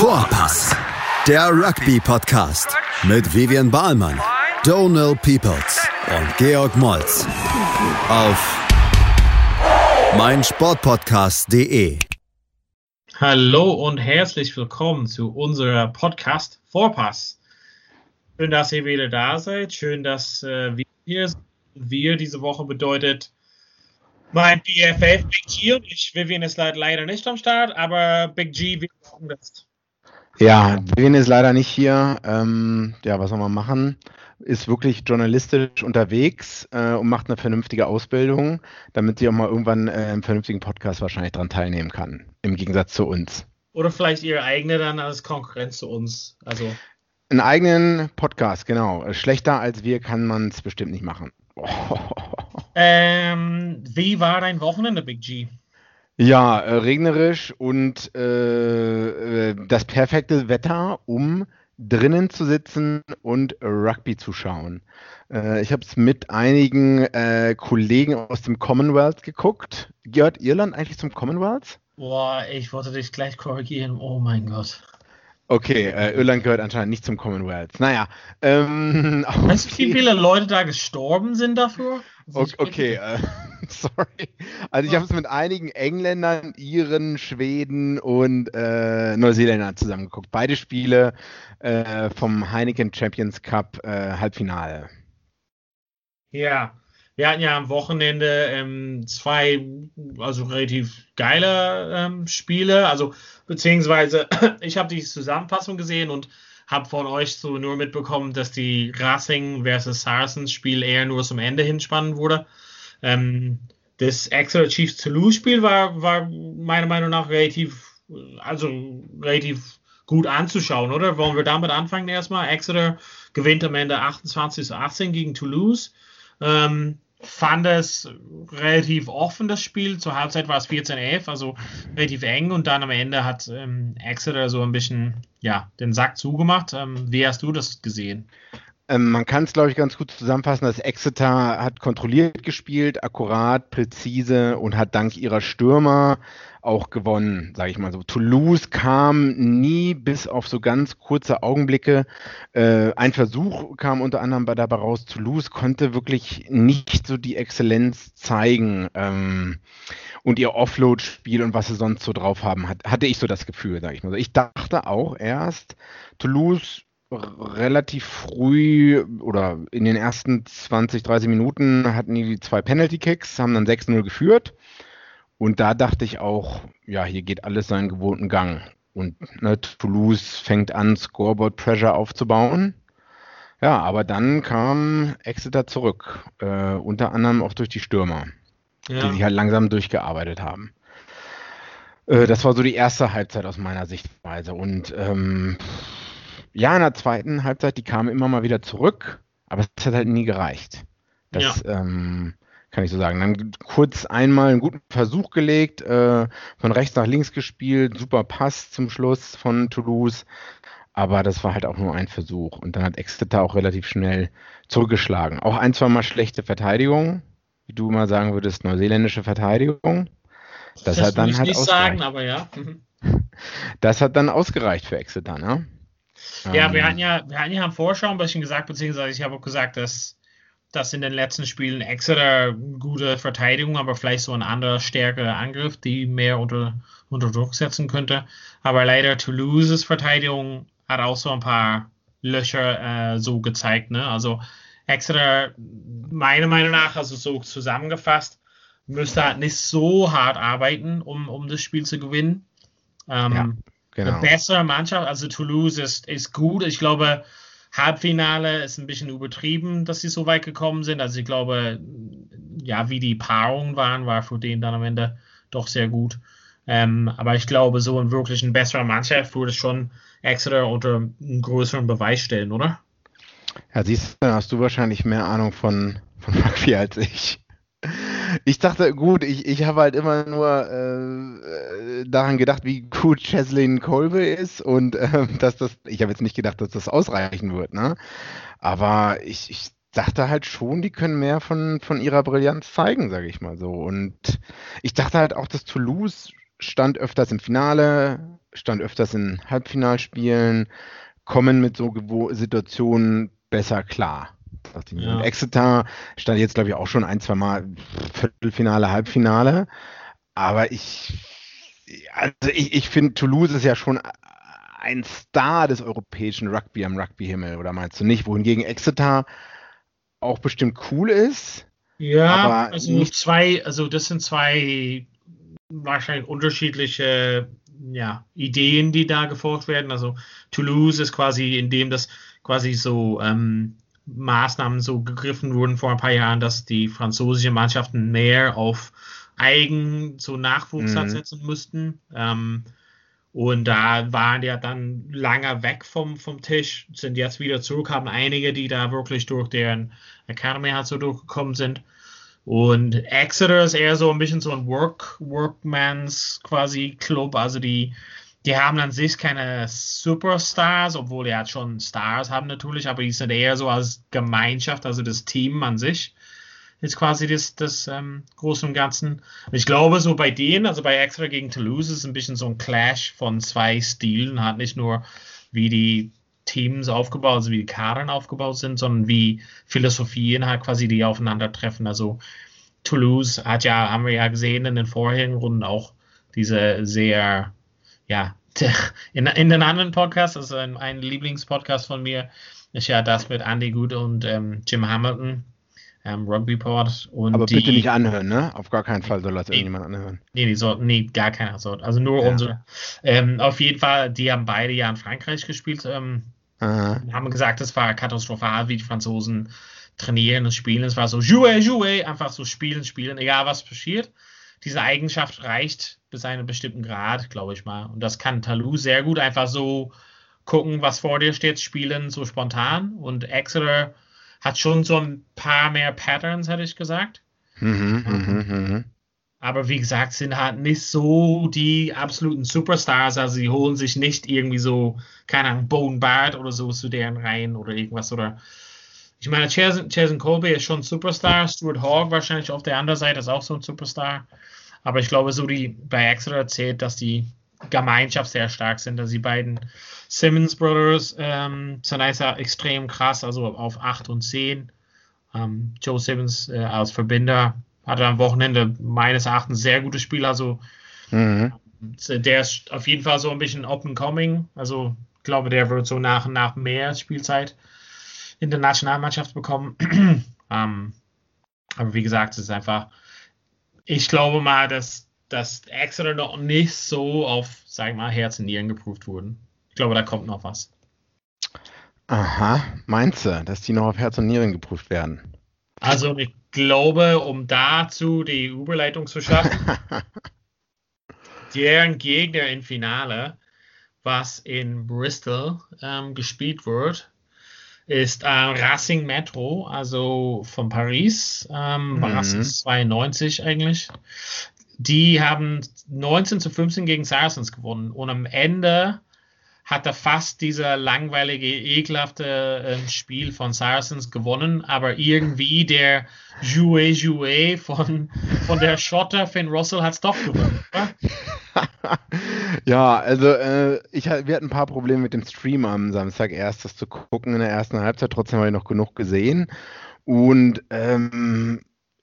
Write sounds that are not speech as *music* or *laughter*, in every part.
Vorpass, der Rugby-Podcast mit Vivian Bahlmann, Donal Peoples und Georg Moltz auf meinsportpodcast.de. Hallo und herzlich willkommen zu unserer Podcast Vorpass. Schön, dass ihr wieder da seid. Schön, dass äh, wir hier sind. Wir diese Woche bedeutet mein BFF Big G und ich, Vivian ist leider nicht am Start, aber Big G, wir brauchen das. Ja, Vivian ist leider nicht hier. Ähm, ja, was soll man machen? Ist wirklich journalistisch unterwegs äh, und macht eine vernünftige Ausbildung, damit sie auch mal irgendwann äh, im vernünftigen Podcast wahrscheinlich dran teilnehmen kann. Im Gegensatz zu uns. Oder vielleicht ihre eigene dann als Konkurrenz zu uns. Also. Einen eigenen Podcast, genau. Schlechter als wir kann man es bestimmt nicht machen. *laughs* Ähm, wie war dein Wochenende, Big G? Ja, äh, regnerisch und äh, äh, das perfekte Wetter, um drinnen zu sitzen und Rugby zu schauen. Äh, ich habe es mit einigen äh, Kollegen aus dem Commonwealth geguckt. Gehört Irland eigentlich zum Commonwealth? Boah, ich wollte dich gleich korrigieren. Oh mein Gott. Okay, äh, Irland gehört anscheinend nicht zum Commonwealth. Naja. Ähm, *laughs* weißt du, wie viele Leute da gestorben sind dafür? Okay, okay äh, *laughs* sorry. Also ich habe es mit einigen Engländern, Iren, Schweden und äh, Neuseeländern zusammengeguckt. Beide Spiele äh, vom Heineken Champions Cup äh, Halbfinale. Ja, wir hatten ja am Wochenende ähm, zwei, also relativ geile ähm, Spiele. Also beziehungsweise *clears throat* ich habe die Zusammenfassung gesehen und habe von euch so nur mitbekommen, dass die Racing versus Saracens Spiel eher nur zum Ende hin spannend wurde. Ähm, das Exeter Chiefs Toulouse Spiel war, war meiner Meinung nach relativ, also relativ gut anzuschauen, oder? Wollen wir damit anfangen erstmal? Exeter gewinnt am Ende 28 zu 18 gegen Toulouse. Ähm, fand es relativ offen, das Spiel. Zur Halbzeit war es 14-11, also relativ eng. Und dann am Ende hat ähm, Exeter so ein bisschen ja, den Sack zugemacht. Ähm, wie hast du das gesehen? Ähm, man kann es, glaube ich, ganz gut zusammenfassen, dass Exeter hat kontrolliert gespielt, akkurat, präzise und hat dank ihrer Stürmer auch gewonnen, sage ich mal so. Toulouse kam nie bis auf so ganz kurze Augenblicke. Äh, ein Versuch kam unter anderem bei dabei raus. Toulouse konnte wirklich nicht so die Exzellenz zeigen. Ähm, und ihr Offload-Spiel und was sie sonst so drauf haben, hat, hatte ich so das Gefühl, sage ich mal so. Ich dachte auch erst, Toulouse relativ früh oder in den ersten 20, 30 Minuten hatten die zwei Penalty-Kicks, haben dann 6-0 geführt. Und da dachte ich auch, ja, hier geht alles seinen gewohnten Gang. Und ne, Toulouse fängt an, Scoreboard Pressure aufzubauen. Ja, aber dann kam Exeter zurück, äh, unter anderem auch durch die Stürmer, ja. die sich halt langsam durchgearbeitet haben. Äh, das war so die erste Halbzeit aus meiner Sichtweise. Und ähm, ja, in der zweiten Halbzeit, die kamen immer mal wieder zurück, aber es hat halt nie gereicht. Das, ja. ähm, kann ich so sagen. Dann kurz einmal einen guten Versuch gelegt, äh, von rechts nach links gespielt, super Pass zum Schluss von Toulouse. Aber das war halt auch nur ein Versuch. Und dann hat Exeter auch relativ schnell zurückgeschlagen. Auch ein, zwei Mal schlechte Verteidigung, wie du mal sagen würdest, neuseeländische Verteidigung. Das, das hat dann halt nicht sagen, aber ja. *laughs* Das hat dann ausgereicht für Exeter, ne? Ja, ähm, wir hatten ja, wir hatten ja am Vorschau ein bisschen gesagt, beziehungsweise ich habe auch gesagt, dass dass in den letzten Spielen Exeter gute Verteidigung, aber vielleicht so ein anderer stärkerer Angriff, die mehr unter, unter Druck setzen könnte. Aber leider Toulouses Verteidigung hat auch so ein paar Löcher äh, so gezeigt. Ne? Also Exeter, meiner Meinung nach, also so zusammengefasst, müsste halt nicht so hart arbeiten, um, um das Spiel zu gewinnen. Ähm, ja, genau. Eine bessere Mannschaft, also Toulouse ist, ist gut. Ich glaube, Halbfinale ist ein bisschen übertrieben, dass sie so weit gekommen sind. Also ich glaube, ja, wie die Paarungen waren, war für den dann am Ende doch sehr gut. Ähm, aber ich glaube, so ein wirklich ein besserer Mannschaft würde schon Exeter unter einen größeren Beweis stellen, oder? Ja, siehst du, hast du wahrscheinlich mehr Ahnung von, von Rugby als ich. Ich dachte, gut, ich, ich habe halt immer nur äh, daran gedacht, wie gut Cheslin Kolbe ist und äh, dass das, ich habe jetzt nicht gedacht, dass das ausreichen wird, ne? Aber ich, ich dachte halt schon, die können mehr von, von ihrer Brillanz zeigen, sage ich mal so. Und ich dachte halt auch, dass Toulouse stand öfters im Finale, stand öfters in Halbfinalspielen, kommen mit so Situationen besser klar. Ja. Und Exeter stand jetzt, glaube ich, auch schon ein, zwei Mal Viertelfinale, Halbfinale. Aber ich, also ich, ich finde, Toulouse ist ja schon ein Star des europäischen Rugby am Rugby-Himmel, oder meinst du nicht? Wohingegen Exeter auch bestimmt cool ist. Ja, also nicht zwei, also das sind zwei wahrscheinlich unterschiedliche ja, Ideen, die da gefolgt werden. Also Toulouse ist quasi, indem das quasi so ähm, Maßnahmen so gegriffen wurden vor ein paar Jahren, dass die französischen Mannschaften mehr auf eigen so Nachwuchs mhm. setzen müssten. Ähm, und da waren ja dann lange weg vom, vom Tisch, sind jetzt wieder zurück, haben einige, die da wirklich durch deren Academy halt so durchgekommen sind. Und Exeter ist eher so ein bisschen so ein Work, Workmans quasi Club. Also die, die haben an sich keine Superstars, obwohl die halt schon Stars haben natürlich, aber die sind eher so als Gemeinschaft, also das Team an sich ist quasi das, das ähm, Große und Ganzen. Ich glaube, so bei denen, also bei Exeter gegen Toulouse, ist ein bisschen so ein Clash von zwei Stilen, halt nicht nur wie die Teams aufgebaut, also wie die Kadern aufgebaut sind, sondern wie Philosophien halt quasi die aufeinandertreffen. Also Toulouse hat ja, haben wir ja gesehen in den vorherigen Runden auch diese sehr, ja, *laughs* in, in den anderen Podcasts, also ein, ein Lieblingspodcast von mir, ist ja das mit Andy Good und ähm, Jim Hamilton, ähm, Rugby Pod. Und Aber die, bitte nicht anhören, ne? Auf gar keinen Fall soll das nee, irgendjemand anhören. Nee, die sollten, nee, gar keiner soll. Also nur ja. unsere. Ähm, auf jeden Fall, die haben beide ja in Frankreich gespielt. Ähm, haben gesagt, es war katastrophal, wie die Franzosen trainieren und spielen. Es war so, jouer, jouer, einfach so spielen, spielen, egal was passiert. Diese Eigenschaft reicht bis einem bestimmten Grad, glaube ich mal. Und das kann Talou sehr gut einfach so gucken, was vor dir steht, spielen, so spontan. Und Exeter hat schon so ein paar mehr Patterns, hätte ich gesagt. Mhm, mhm, mhm. Aber wie gesagt, sind halt nicht so die absoluten Superstars. Also sie holen sich nicht irgendwie so, keine Ahnung, Bone Bart oder so zu deren Reihen oder irgendwas. Oder ich meine, Jason Colby ist schon ein Superstar. Stuart Hogg wahrscheinlich auf der anderen Seite ist auch so ein Superstar. Aber ich glaube, so die bei Exeter zählt, dass die Gemeinschaft sehr stark sind. Also die beiden Simmons Brothers ähm, sind einfach extrem krass, also auf 8 und 10. Ähm, Joe Simmons äh, als Verbinder hatte am Wochenende meines Erachtens sehr gutes Spiel. Also mhm. der ist auf jeden Fall so ein bisschen and coming. Also ich glaube, der wird so nach und nach mehr Spielzeit in der Nationalmannschaft bekommen. *clears throat* ähm, aber wie gesagt, es ist einfach, ich glaube mal, dass dass Exeter noch nicht so auf, sag ich mal, Herz und Nieren geprüft wurden. Ich glaube, da kommt noch was. Aha, meinst du, dass die noch auf Herz und Nieren geprüft werden? Also ich glaube, um dazu die Überleitung zu schaffen, *laughs* deren Gegner im Finale, was in Bristol ähm, gespielt wird, ist äh, Racing Metro, also von Paris, ähm, mhm. Racing 92 eigentlich die haben 19 zu 15 gegen Saracens gewonnen und am Ende hat er fast dieser langweilige, ekelhafte äh, Spiel von Saracens gewonnen, aber irgendwie der Jouet Jouet von, von der Schotter Finn Russell hat es doch gewonnen. *laughs* ja, also äh, ich, wir hatten ein paar Probleme mit dem Stream am Samstag erst, das zu gucken in der ersten Halbzeit, trotzdem habe ich noch genug gesehen. Und ähm,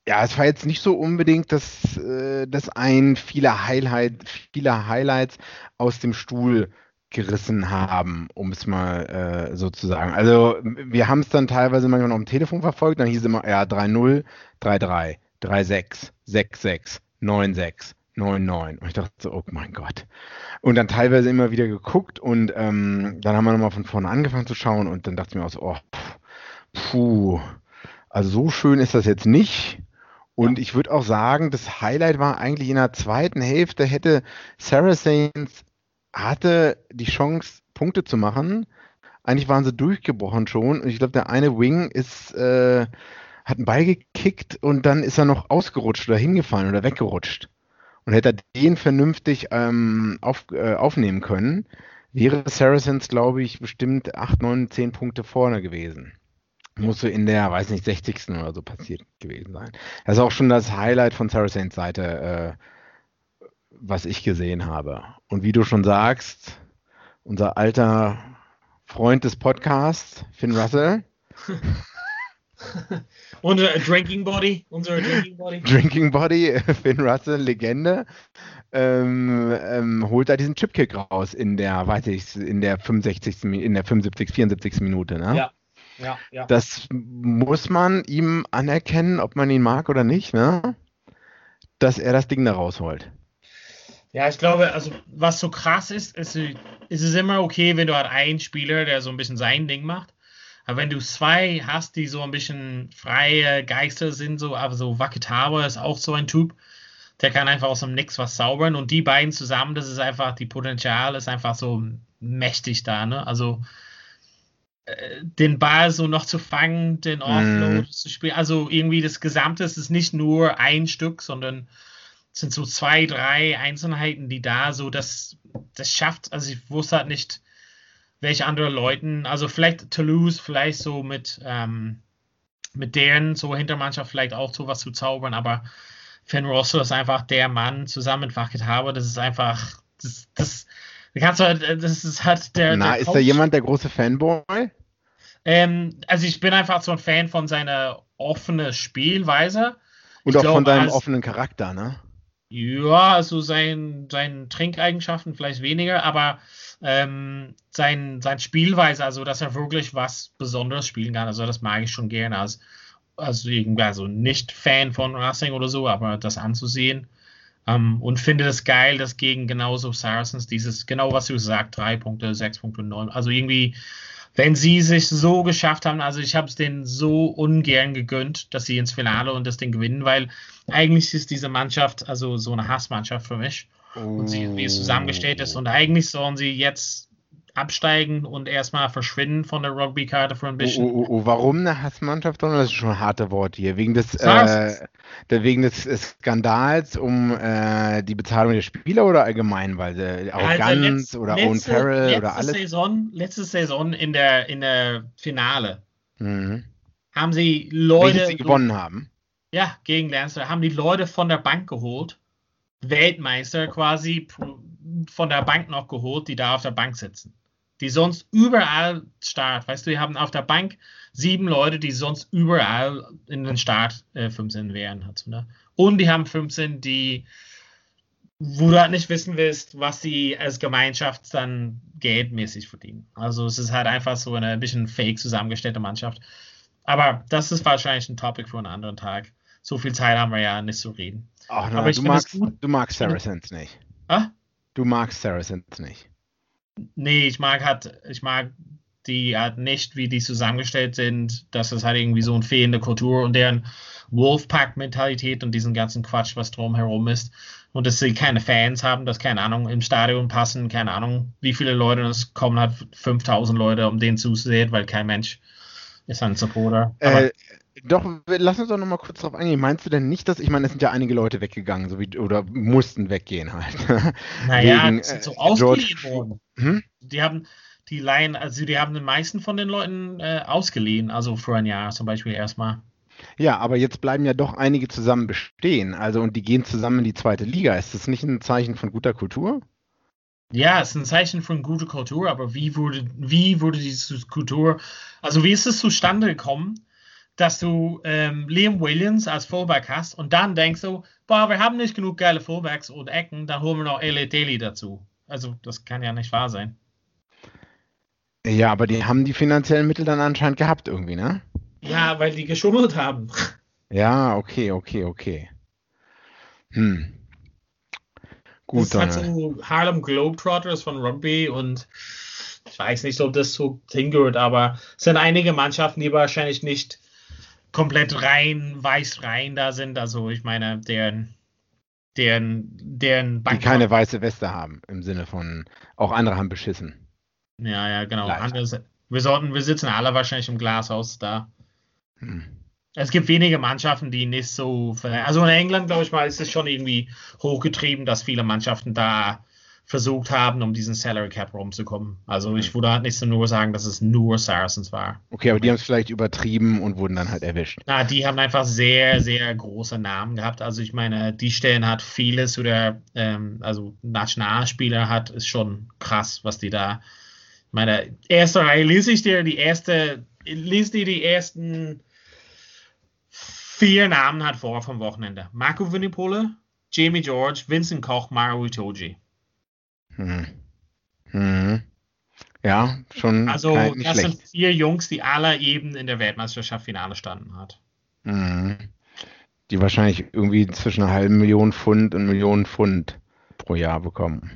ja, es war jetzt nicht so unbedingt, dass, äh, dass ein viele, Highlight, viele Highlights aus dem Stuhl gerissen haben, um es mal äh, so zu sagen. Also wir haben es dann teilweise manchmal noch am Telefon verfolgt, dann hieß es immer, ja, 3-0, 3-3, 3-6, 6-6, 9-6, 9-9. Und ich dachte so, oh mein Gott. Und dann teilweise immer wieder geguckt und ähm, dann haben wir nochmal von vorne angefangen zu schauen und dann dachte ich mir auch so, oh, puh, also so schön ist das jetzt nicht. Und ich würde auch sagen, das Highlight war eigentlich in der zweiten Hälfte, hätte Saracens hatte die Chance, Punkte zu machen. Eigentlich waren sie durchgebrochen schon. Und ich glaube, der eine Wing ist, äh, hat einen Ball gekickt und dann ist er noch ausgerutscht oder hingefallen oder weggerutscht. Und hätte er den vernünftig ähm, auf, äh, aufnehmen können, wäre Saracens, glaube ich, bestimmt 8, 9, 10 Punkte vorne gewesen muss so in der, weiß nicht, 60. oder so passiert gewesen sein. Das ist auch schon das Highlight von Saracens Seite, äh, was ich gesehen habe. Und wie du schon sagst, unser alter Freund des Podcasts, Finn Russell. *laughs* unser Drinking Body, unser Drinking Body. Drinking Body, *laughs* Finn Russell, Legende, ähm, ähm, holt da diesen Chipkick raus in der, weiß ich, in der 65. in der 75, 74. Minute, ne? Ja. Ja, ja. Das muss man ihm anerkennen, ob man ihn mag oder nicht, ne? Dass er das Ding da rausholt. Ja, ich glaube, also was so krass ist, ist, ist es immer okay, wenn du halt einen Spieler, der so ein bisschen sein Ding macht. Aber wenn du zwei hast, die so ein bisschen freie Geister sind, so, aber so Wakitawa ist auch so ein Typ, der kann einfach aus dem Nix was zaubern und die beiden zusammen, das ist einfach, die Potenzial ist einfach so mächtig da, ne? Also äh, den Ball so noch zu fangen, den Offload mm. zu spielen, also irgendwie das Gesamte ist nicht nur ein Stück, sondern sind so zwei, drei Einzelheiten, die da so das, das schafft. Also ich wusste halt nicht, welche andere Leuten, also vielleicht Toulouse, vielleicht so mit, ähm, mit deren so Hintermannschaft vielleicht auch so was zu zaubern, aber Finn Russell ist einfach der Mann zusammen mit Wackett Harbour, das ist einfach, das, das, kannst du halt, das ist halt der. Na, der ist da jemand der große Fanboy? Ähm, also ich bin einfach so ein Fan von seiner offenen Spielweise. Und ich auch glaub, von seinem als, offenen Charakter, ne? Ja, also sein, seinen Trinkeigenschaften vielleicht weniger, aber ähm, sein, sein Spielweise, also dass er wirklich was Besonderes spielen kann, also das mag ich schon gerne als, also irgendwie, also nicht Fan von Racing oder so, aber das anzusehen. Um, ähm, und finde das geil, dass gegen genauso Saracens dieses, genau was du sagst, 3 Punkte, 6 Punkte, 9, also irgendwie wenn sie sich so geschafft haben, also ich habe es denen so ungern gegönnt, dass sie ins Finale und das Ding gewinnen, weil eigentlich ist diese Mannschaft also so eine Hassmannschaft für mich. Oh. Und sie, wie es zusammengestellt ist. Und eigentlich sollen sie jetzt absteigen und erstmal verschwinden von der Rugby-Karte für ein bisschen. Oh, oh, oh, warum eine Hassmannschaft? Das ist schon ein harte Wort hier. Wegen des, äh, wegen des Skandals um äh, die Bezahlung der Spieler oder allgemein? Weil sie Arroganz also oder Owen Farrell oder alles? Saison, letzte Saison in der, in der Finale mhm. haben sie Leute. Welches sie gewonnen haben. Ja, gegen Leinster haben die Leute von der Bank geholt. Weltmeister quasi von der Bank noch geholt, die da auf der Bank sitzen die sonst überall Start. Weißt du, wir haben auf der Bank sieben Leute, die sonst überall in den Start äh, 15 wären. Halt, ne? Und die haben 15, die, wo du halt nicht wissen willst, was sie als Gemeinschaft dann geldmäßig verdienen. Also es ist halt einfach so eine bisschen fake zusammengestellte Mannschaft. Aber das ist wahrscheinlich ein Topic für einen anderen Tag. So viel Zeit haben wir ja nicht zu reden. Ach, nein, du, magst, du magst Saracens nicht. Ah? Du magst Saracens nicht. Nee, ich mag halt, ich mag die halt nicht, wie die zusammengestellt sind, dass es halt irgendwie so eine fehlende Kultur und deren Wolfpack-Mentalität und diesen ganzen Quatsch, was drumherum ist. Und dass sie keine Fans haben, dass, keine Ahnung, im Stadion passen, keine Ahnung, wie viele Leute, es kommen halt 5000 Leute, um den zuzusehen, weil kein Mensch ist ein Supporter. Äh, doch, lass uns doch noch mal kurz drauf eingehen. Meinst du denn nicht, dass, ich meine, es sind ja einige Leute weggegangen, so wie, oder mussten weggehen halt. Naja, Wegen, sind so äh, ausgeliehen worden. Hm? Die haben die Laien, also die haben den meisten von den Leuten äh, ausgeliehen, also für ein Jahr zum Beispiel erstmal. Ja, aber jetzt bleiben ja doch einige zusammen bestehen, also und die gehen zusammen in die zweite Liga. Ist das nicht ein Zeichen von guter Kultur? Ja, es ist ein Zeichen von guter Kultur, aber wie wurde, wie wurde diese Kultur, also wie ist es zustande gekommen? Dass du ähm, Liam Williams als Fullback hast und dann denkst du, boah, wir haben nicht genug geile Fullbacks und Ecken, dann holen wir noch Elliot Daly dazu. Also, das kann ja nicht wahr sein. Ja, aber die haben die finanziellen Mittel dann anscheinend gehabt irgendwie, ne? Ja, weil die geschummelt haben. Ja, okay, okay, okay. Hm. Gut, das dann. so Harlem Globetrotters von Rugby und ich weiß nicht, ob das so hingehört, aber es sind einige Mannschaften, die wahrscheinlich nicht komplett rein, weiß rein da sind. Also ich meine, deren, deren, deren Bank Die keine weiße Weste haben, im Sinne von, auch andere haben beschissen. Ja, ja, genau. Andere, wir sollten, wir sitzen alle wahrscheinlich im Glashaus da. Hm. Es gibt wenige Mannschaften, die nicht so. Also in England, glaube ich mal, ist es schon irgendwie hochgetrieben, dass viele Mannschaften da versucht haben, um diesen Salary Cap rumzukommen. Also ich würde halt nicht nur sagen, dass es nur Saracens war. Okay, aber die haben es vielleicht übertrieben und wurden dann halt erwischt. Na, die haben einfach sehr, sehr große Namen gehabt. Also ich meine, die Stellen hat vieles oder ähm, also Nationalspieler hat, ist schon krass, was die da. Meine erste Reihe lese ich dir die erste, lese dir die ersten vier Namen hat vor vom Wochenende. Marco Vinipole, Jamie George, Vincent Koch, Mario Itoji. Hm. Hm. Ja, schon. Also, das schlecht. sind vier Jungs, die alle eben in der Weltmeisterschaft Finale standen hat. Hm. Die wahrscheinlich irgendwie zwischen einer halben Million Pfund und Millionen Pfund pro Jahr bekommen.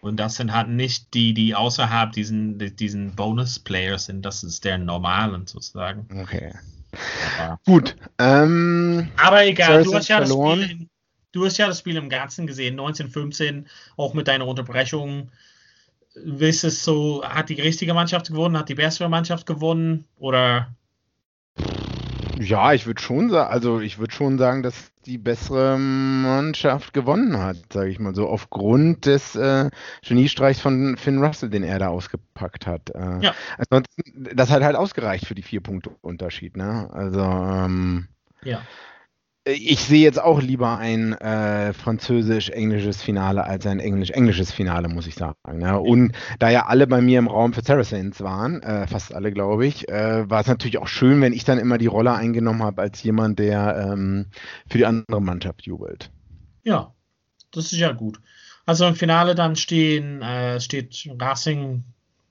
Und das sind halt nicht die, die außerhalb diesen, diesen Bonus-Players sind. Das ist der normalen sozusagen. Okay. Ja. Gut. Ähm, Aber egal, du hast ja verloren. das Spiel du hast ja das Spiel im Ganzen gesehen, 1915, auch mit deiner Unterbrechung. Ist es so, hat die richtige Mannschaft gewonnen, hat die bessere Mannschaft gewonnen oder? Ja, ich würde schon sagen, also ich würde schon sagen, dass die bessere Mannschaft gewonnen hat, sage ich mal so, aufgrund des äh, Geniestreichs von Finn Russell, den er da ausgepackt hat. Äh, ja. Ansonsten, das hat halt ausgereicht für die vier Punkte Unterschied, ne? Also ähm, ja ich sehe jetzt auch lieber ein äh, französisch-englisches Finale als ein englisch-englisches Finale, muss ich sagen. Ja. Und da ja alle bei mir im Raum für Saracens waren, äh, fast alle, glaube ich, äh, war es natürlich auch schön, wenn ich dann immer die Rolle eingenommen habe als jemand, der ähm, für die andere Mannschaft jubelt. Ja, das ist ja gut. Also im Finale dann stehen, äh, steht Racing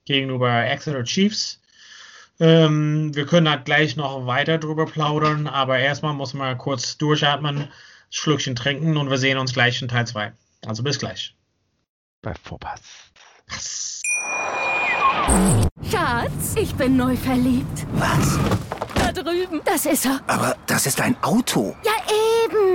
gegenüber Exeter Chiefs. Ähm, wir können halt gleich noch weiter drüber plaudern, aber erstmal muss man kurz durchatmen, Schluckchen trinken und wir sehen uns gleich in Teil 2. Also bis gleich. Bei Vorpass. Schatz, ich bin neu verliebt. Was? Da drüben. Das ist er. Aber das ist ein Auto. Ja,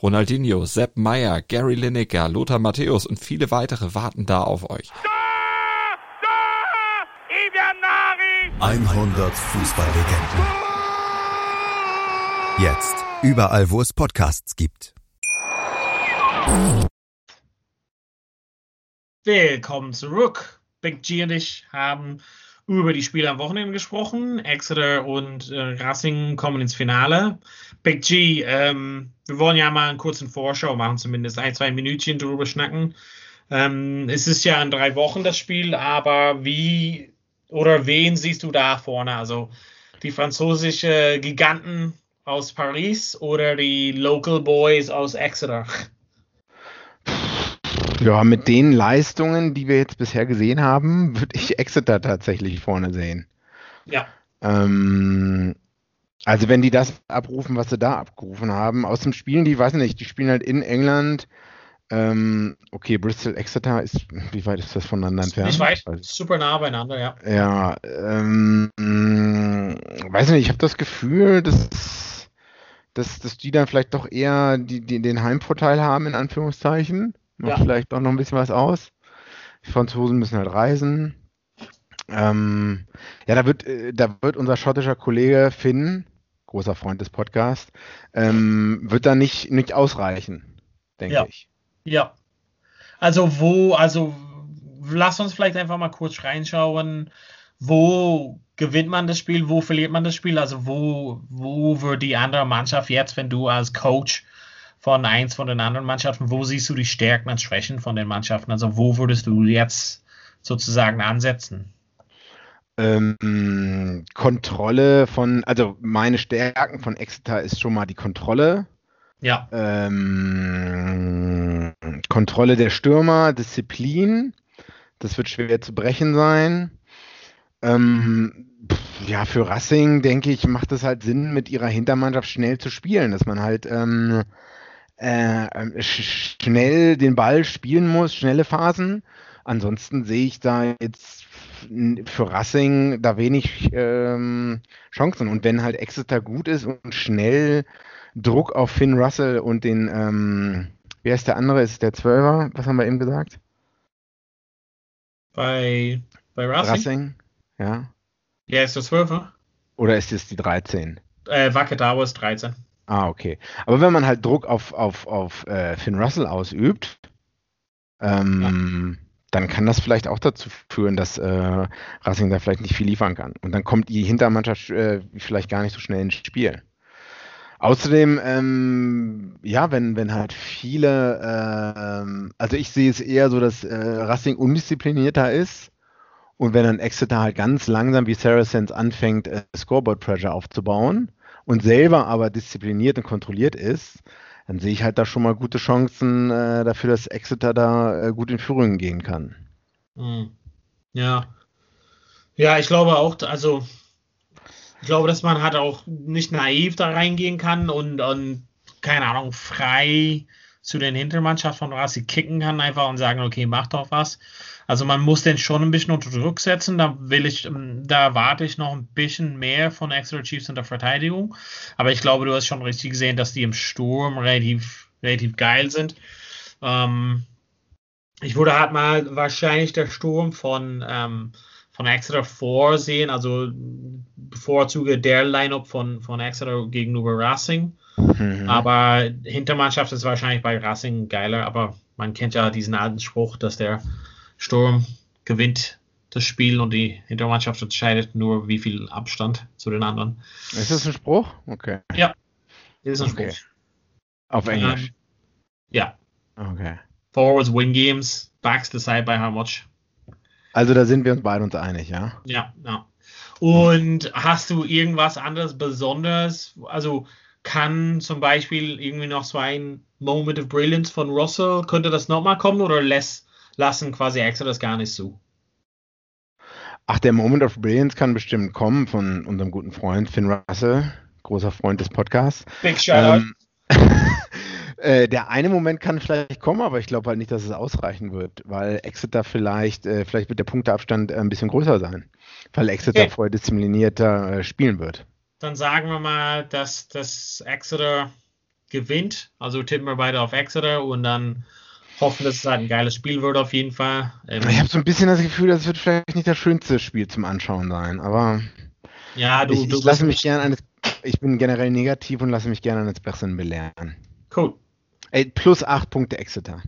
Ronaldinho, Sepp Meyer, Gary Lineker, Lothar Matthäus und viele weitere warten da auf euch. 100 Fußballlegenden Jetzt. Überall, wo es Podcasts gibt. Willkommen zurück. Big G und ich haben über die Spiele am Wochenende gesprochen. Exeter und äh, Racing kommen ins Finale. Big G, ähm, wir wollen ja mal einen kurzen Vorschau machen, zumindest ein, zwei Minütchen drüber schnacken. Ähm, es ist ja in drei Wochen das Spiel, aber wie oder wen siehst du da vorne? Also die französische Giganten aus Paris oder die Local Boys aus Exeter? Ja, mit den Leistungen, die wir jetzt bisher gesehen haben, würde ich Exeter tatsächlich vorne sehen. Ja. Ähm, also wenn die das abrufen, was sie da abgerufen haben, aus dem Spielen, die weiß nicht, die spielen halt in England. Ähm, okay, Bristol Exeter ist, wie weit ist das voneinander entfernt? Nicht weit, also, super nah beieinander, ja. Ja, ähm, weiß nicht, ich habe das Gefühl, dass dass, dass die dann vielleicht doch eher die, die, den Heimvorteil haben, in Anführungszeichen. Macht ja. vielleicht auch noch ein bisschen was aus. Die Franzosen müssen halt reisen. Ähm, ja, da wird, äh, da wird unser schottischer Kollege Finn, großer Freund des Podcasts, ähm, wird da nicht, nicht ausreichen, denke ja. ich. Ja. Also wo, also lass uns vielleicht einfach mal kurz reinschauen, wo gewinnt man das Spiel, wo verliert man das Spiel? Also wo, wo wird die andere Mannschaft jetzt, wenn du als Coach von eins von den anderen Mannschaften, wo siehst du die Stärken und Schwächen von den Mannschaften? Also wo würdest du jetzt sozusagen ansetzen? Ähm, Kontrolle von, also meine Stärken von Exeter ist schon mal die Kontrolle. Ja. Ähm, Kontrolle der Stürmer, Disziplin. Das wird schwer zu brechen sein. Ähm, ja, für Racing, denke ich, macht es halt Sinn, mit ihrer Hintermannschaft schnell zu spielen, dass man halt ähm, äh, schnell den Ball spielen muss, schnelle Phasen. Ansonsten sehe ich da jetzt für Racing da wenig ähm, Chancen. Und wenn halt Exeter gut ist und schnell Druck auf Finn Russell und den, ähm, wer ist der andere? Ist der Zwölfer? Was haben wir eben gesagt? Bei, bei Racing? Racing, ja. Ja, ist der Zwölfer? Oder ist es die 13? Äh, Wakatawa ist 13. Ah, okay. Aber wenn man halt Druck auf, auf, auf äh, Finn Russell ausübt, ähm, ja. dann kann das vielleicht auch dazu führen, dass äh, Racing da vielleicht nicht viel liefern kann. Und dann kommt die Hintermannschaft äh, vielleicht gar nicht so schnell ins Spiel. Außerdem, ähm, ja, wenn, wenn halt viele, äh, also ich sehe es eher so, dass äh, Racing undisziplinierter ist und wenn dann Exeter halt ganz langsam wie Saracens anfängt, äh, Scoreboard Pressure aufzubauen und selber aber diszipliniert und kontrolliert ist, dann sehe ich halt da schon mal gute Chancen äh, dafür, dass Exeter da äh, gut in Führung gehen kann. Hm. Ja. Ja, ich glaube auch, also ich glaube, dass man halt auch nicht naiv da reingehen kann und, und keine Ahnung, frei zu den Hintermannschaft von Rasi kicken kann einfach und sagen, okay, mach doch was. Also man muss den schon ein bisschen unter Druck setzen. Da will ich, ähm, da erwarte ich noch ein bisschen mehr von Exeter Chiefs in der Verteidigung. Aber ich glaube, du hast schon richtig gesehen, dass die im Sturm relativ, relativ geil sind. Ähm, ich würde halt mal wahrscheinlich der Sturm von ähm, von Exeter vorsehen, also bevorzuge der Lineup von, von Exeter gegenüber Racing. Mhm. Aber Hintermannschaft ist wahrscheinlich bei Racing geiler, aber man kennt ja diesen alten Spruch, dass der Sturm gewinnt das Spiel und die Hintermannschaft entscheidet nur, wie viel Abstand zu den anderen. Ist das ein Spruch? Okay. Ja, ist ein okay. Spruch. Auf Englisch? Um, ja. Okay. Forwards win games, backs decide by how much. Also da sind wir uns beide uns einig, ja? Ja, ja. Und hast du irgendwas anderes Besonderes? Also kann zum Beispiel irgendwie noch so ein Moment of Brilliance von Russell, könnte das nochmal kommen oder lässt, lassen quasi Extra das gar nicht zu? Ach, der Moment of Brilliance kann bestimmt kommen von unserem guten Freund Finn Russell, großer Freund des Podcasts. Big Shoutout. Ähm, *laughs* Äh, der eine Moment kann vielleicht kommen, aber ich glaube halt nicht, dass es ausreichen wird, weil Exeter vielleicht, äh, vielleicht wird der Punkteabstand äh, ein bisschen größer sein, weil Exeter okay. vorher disziplinierter äh, spielen wird. Dann sagen wir mal, dass das Exeter gewinnt. Also tippen wir beide auf Exeter und dann hoffen, dass es halt ein geiles Spiel wird auf jeden Fall. Ähm, ich habe so ein bisschen das Gefühl, das wird vielleicht nicht das schönste Spiel zum Anschauen sein, aber ja, du, ich, du ich lasse mich gerne eines, ich bin generell negativ und lasse mich gerne eines Besseren belehren. Cool. Ey, plus 8 Punkte Exeter.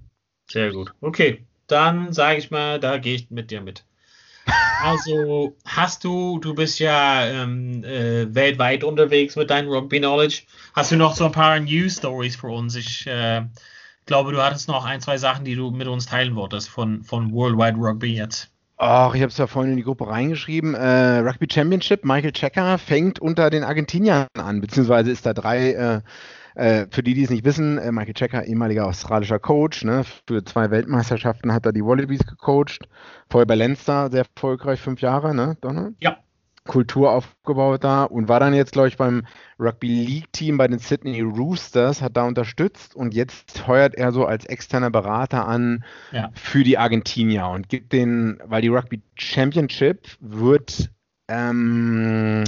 Sehr gut. Okay, dann sage ich mal, da gehe ich mit dir mit. *laughs* Also hast du, du bist ja ähm, äh, weltweit unterwegs mit deinem Rugby Knowledge. Hast du noch so ein paar News Stories für uns? Ich äh, glaube, du hattest noch ein, zwei Sachen, die du mit uns teilen wolltest von, von Worldwide Rugby jetzt. Ach, ich habe es ja vorhin in die Gruppe reingeschrieben. Äh, Rugby Championship, Michael Checker fängt unter den Argentiniern an, beziehungsweise ist da drei äh, äh, für die, die es nicht wissen, äh, Michael Checker, ehemaliger australischer Coach, ne, für zwei Weltmeisterschaften hat er die Wallabies gecoacht. Vorher bei Leinster sehr erfolgreich, fünf Jahre, ne, Donner? Ja. Kultur aufgebaut da und war dann jetzt, glaube ich, beim Rugby League Team bei den Sydney Roosters, hat da unterstützt und jetzt heuert er so als externer Berater an ja. für die Argentinier und gibt den, weil die Rugby Championship wird, ähm,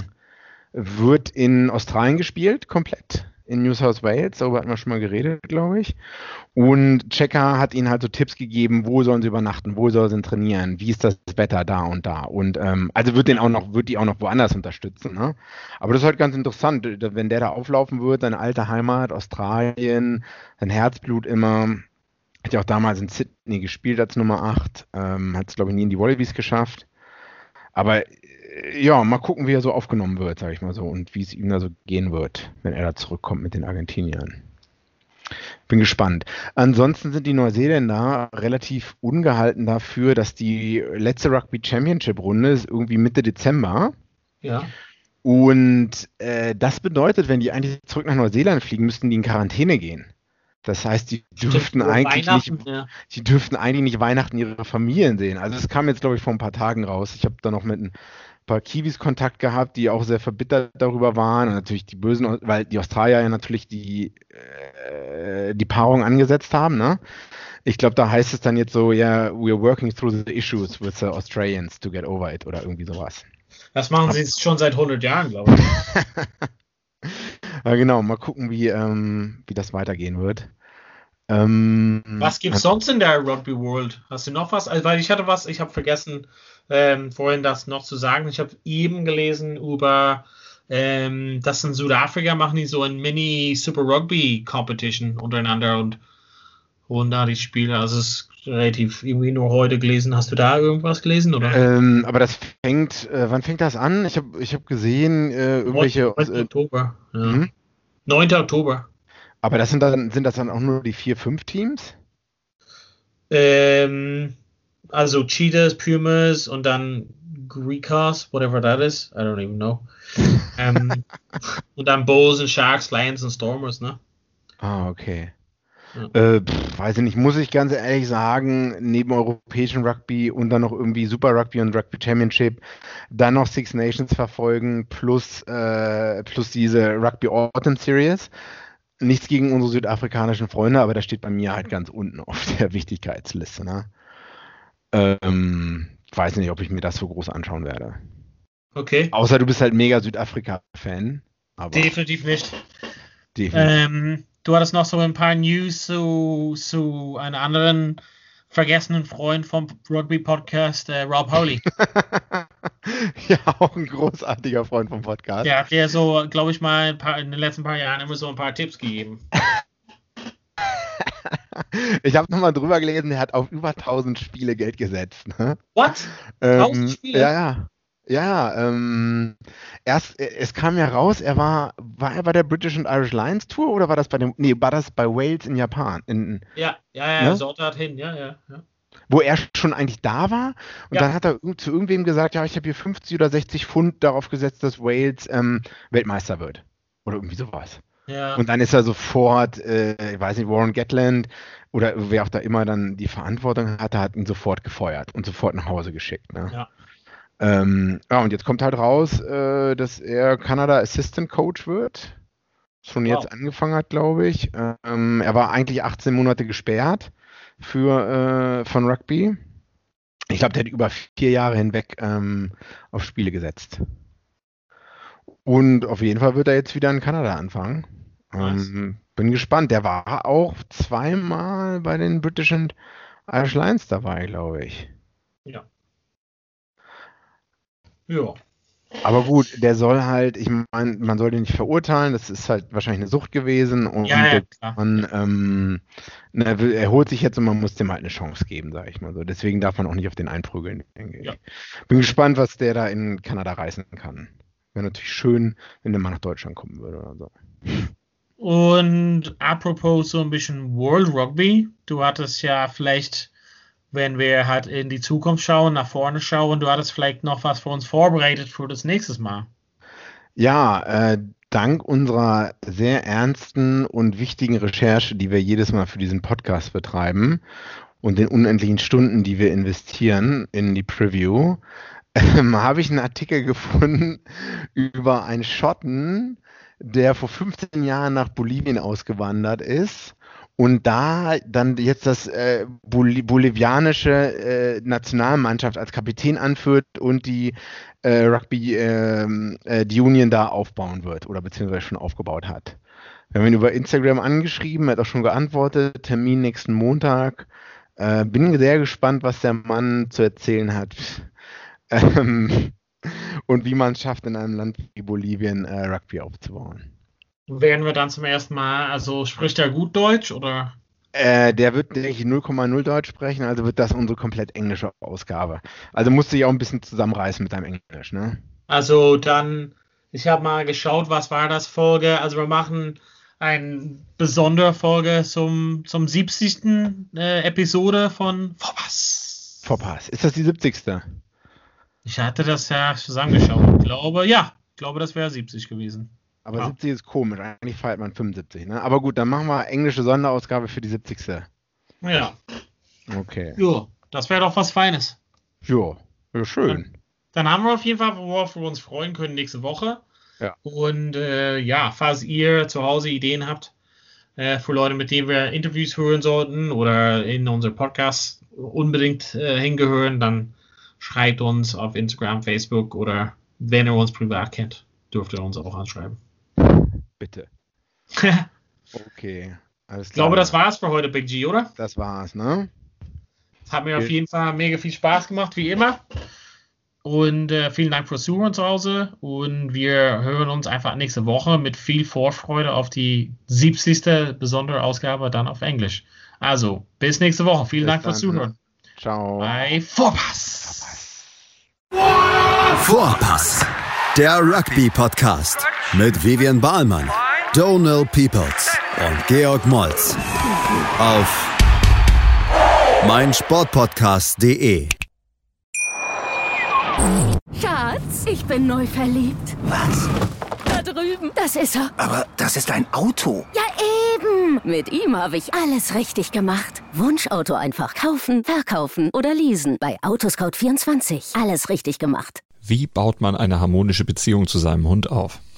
wird in Australien gespielt, komplett in New South Wales, darüber hatten wir schon mal geredet, glaube ich. Und Checker hat ihnen halt so Tipps gegeben, wo sollen sie übernachten, wo sollen sie trainieren, wie ist das Wetter da und da. Und ähm, also wird den auch noch, wird die auch noch woanders unterstützen. Ne? Aber das ist halt ganz interessant, wenn der da auflaufen wird, seine alte Heimat, Australien, sein Herzblut immer. Hat ja auch damals in Sydney gespielt als Nummer 8, ähm, hat es, glaube ich, nie in die Wallabies geschafft. Aber ja, mal gucken, wie er so aufgenommen wird, sage ich mal so, und wie es ihm da so gehen wird, wenn er da zurückkommt mit den Argentiniern. Bin gespannt. Ansonsten sind die Neuseeländer relativ ungehalten dafür, dass die letzte Rugby Championship Runde ist irgendwie Mitte Dezember. Ja. Und äh, das bedeutet, wenn die eigentlich zurück nach Neuseeland fliegen, müssten die in Quarantäne gehen. Das heißt, die dürften eigentlich nicht, ja. die dürften eigentlich nicht Weihnachten ihre Familien sehen. Also es kam jetzt, glaube ich, vor ein paar Tagen raus. Ich habe da noch mit ein paar Kiwis Kontakt gehabt, die auch sehr verbittert darüber waren und natürlich die bösen, weil die Australier ja natürlich die, äh, die Paarung angesetzt haben, ne? Ich glaube, da heißt es dann jetzt so, ja, yeah, we're working through the issues with the Australians to get over it oder irgendwie sowas. Das machen sie jetzt schon seit 100 Jahren, glaube ich. *laughs* *laughs* ja, genau, mal gucken, wie, ähm, wie das weitergehen wird. Ähm, was gibt es sonst in der Rugby World? Hast du noch was? Also, weil ich hatte was, ich habe vergessen, ähm, vorhin das noch zu sagen. Ich habe eben gelesen über, ähm, dass in Südafrika machen die so ein Mini Super Rugby Competition untereinander und holen da die Spiele. Also es ist relativ irgendwie nur heute gelesen. Hast du da irgendwas gelesen oder? Ähm, aber das fängt, äh, wann fängt das an? Ich habe ich hab gesehen, äh, irgendwelche. 9. Äh, Oktober. Ja. Hm? 9. Oktober. Aber das sind dann, sind das dann auch nur die vier, fünf Teams? Ähm, also Cheetahs, Pumas und dann Greekos, whatever that is. I don't even know. *laughs* ähm, und dann Bulls und Sharks, Lions und Stormers, ne? Ah, okay. Äh, pff, weiß ich nicht, muss ich ganz ehrlich sagen, neben europäischen Rugby und dann noch irgendwie Super Rugby und Rugby Championship, dann noch Six Nations verfolgen, plus, äh, plus diese Rugby Autumn Series. Nichts gegen unsere südafrikanischen Freunde, aber das steht bei mir halt ganz unten auf *laughs* der Wichtigkeitsliste. Ne? Ähm, weiß nicht, ob ich mir das so groß anschauen werde. Okay. Außer du bist halt mega Südafrika-Fan. Definitiv nicht. Definitiv. Ähm, du hattest noch so ein paar News zu, zu einem anderen vergessenen Freund vom Rugby-Podcast, äh, Rob Howley. *laughs* ja, auch ein großartiger Freund vom Podcast. Ja, der so, glaube ich mal, paar, in den letzten paar Jahren immer so ein paar Tipps gegeben. *laughs* ich habe nochmal drüber gelesen, er hat auf über 1000 Spiele Geld gesetzt. Ne? What? 1000 ähm, Spiele? Ja, ja. Ja, ähm, erst, äh, es kam ja raus, er war, war er bei der British and Irish Lions Tour oder war das bei dem, nee, war das bei Wales in Japan? In, ja, ja, ja, ne? so hin, ja, ja, ja. Wo er schon eigentlich da war und ja. dann hat er zu irgendwem gesagt, ja, ich habe hier 50 oder 60 Pfund darauf gesetzt, dass Wales ähm, Weltmeister wird. Oder irgendwie sowas. Ja. Und dann ist er sofort, äh, ich weiß nicht, Warren Gatland oder wer auch da immer dann die Verantwortung hatte, hat ihn sofort gefeuert und sofort nach Hause geschickt. Ne? Ja. Ähm, ja, und jetzt kommt halt raus, äh, dass er Kanada Assistant Coach wird. Schon jetzt wow. angefangen hat, glaube ich. Ähm, er war eigentlich 18 Monate gesperrt für, äh, von Rugby. Ich glaube, der hat über vier Jahre hinweg ähm, auf Spiele gesetzt. Und auf jeden Fall wird er jetzt wieder in Kanada anfangen. Nice. Ähm, bin gespannt. Der war auch zweimal bei den British and Irish Lions dabei, glaube ich. Ja. Ja. Aber gut, der soll halt, ich meine, man soll den nicht verurteilen, das ist halt wahrscheinlich eine Sucht gewesen und ja, ja, man, ähm, na, er holt sich jetzt und man muss dem halt eine Chance geben, sage ich mal so. Deswegen darf man auch nicht auf den einprügeln, denke ich. Ja. Bin gespannt, was der da in Kanada reißen kann. Wäre natürlich schön, wenn der mal nach Deutschland kommen würde oder so. Und apropos so ein bisschen World Rugby, du hattest ja vielleicht wenn wir halt in die Zukunft schauen, nach vorne schauen, du hattest vielleicht noch was für uns vorbereitet für das nächste Mal. Ja, äh, dank unserer sehr ernsten und wichtigen Recherche, die wir jedes Mal für diesen Podcast betreiben und den unendlichen Stunden, die wir investieren in die Preview, äh, *laughs* habe ich einen Artikel gefunden über einen Schotten, der vor 15 Jahren nach Bolivien ausgewandert ist und da dann jetzt das äh, Bol bolivianische äh, Nationalmannschaft als Kapitän anführt und die äh, Rugby ähm, äh, die Union da aufbauen wird oder beziehungsweise schon aufgebaut hat. Wir haben ihn über Instagram angeschrieben, hat auch schon geantwortet, Termin nächsten Montag. Äh, bin sehr gespannt, was der Mann zu erzählen hat. *laughs* Ähm, und wie man es schafft, in einem Land wie Bolivien äh, Rugby aufzubauen. Werden wir dann zum ersten Mal, also spricht er gut Deutsch oder? Äh, der wird, denke ich, 0,0 Deutsch sprechen, also wird das unsere komplett englische Ausgabe. Also musst du dich auch ein bisschen zusammenreißen mit deinem Englisch, ne? Also dann, ich habe mal geschaut, was war das Folge? Also wir machen eine besondere Folge zum, zum 70. Äh, Episode von Vorpass. Vorpass. Ist das die 70. Ich hatte das ja zusammengeschaut. Ich glaube, ja, ich glaube, das wäre 70 gewesen. Aber ja. 70 ist komisch. Eigentlich feiert man 75, ne? Aber gut, dann machen wir englische Sonderausgabe für die 70. Ja. Okay. Jo, das wäre doch was Feines. Jo, ja, schön. Dann, dann, haben wir auf jeden Fall, worauf wir uns freuen können nächste Woche. Ja. Und äh, ja, falls ihr zu Hause Ideen habt, äh, für Leute, mit denen wir Interviews hören sollten oder in unser Podcast unbedingt äh, hingehören, dann schreibt uns auf Instagram, Facebook oder wenn ihr uns privat kennt, dürft ihr uns auch anschreiben. Bitte. *laughs* okay. Alles klar. Ich glaube, das war's für heute, Big G, oder? Das war's, ne? Hat mir auf jeden Fall mega viel Spaß gemacht, wie immer. Und äh, vielen Dank fürs Zuhören zu Hause. Und wir hören uns einfach nächste Woche mit viel Vorfreude auf die 70. besondere Ausgabe dann auf Englisch. Also, bis nächste Woche. Vielen bis Dank fürs Zuhören. Ciao. Bei Vorpass. Vorpass. Der Rugby-Podcast mit Vivian Bahlmann, Donald Peoples und Georg Moltz auf meinsportpodcast.de. Schatz, ich bin neu verliebt. Was? Da drüben. Das ist er. Aber das ist ein Auto. Ja, eben. Mit ihm habe ich alles richtig gemacht. Wunschauto einfach kaufen, verkaufen oder leasen. Bei Autoscout24. Alles richtig gemacht. Wie baut man eine harmonische Beziehung zu seinem Hund auf?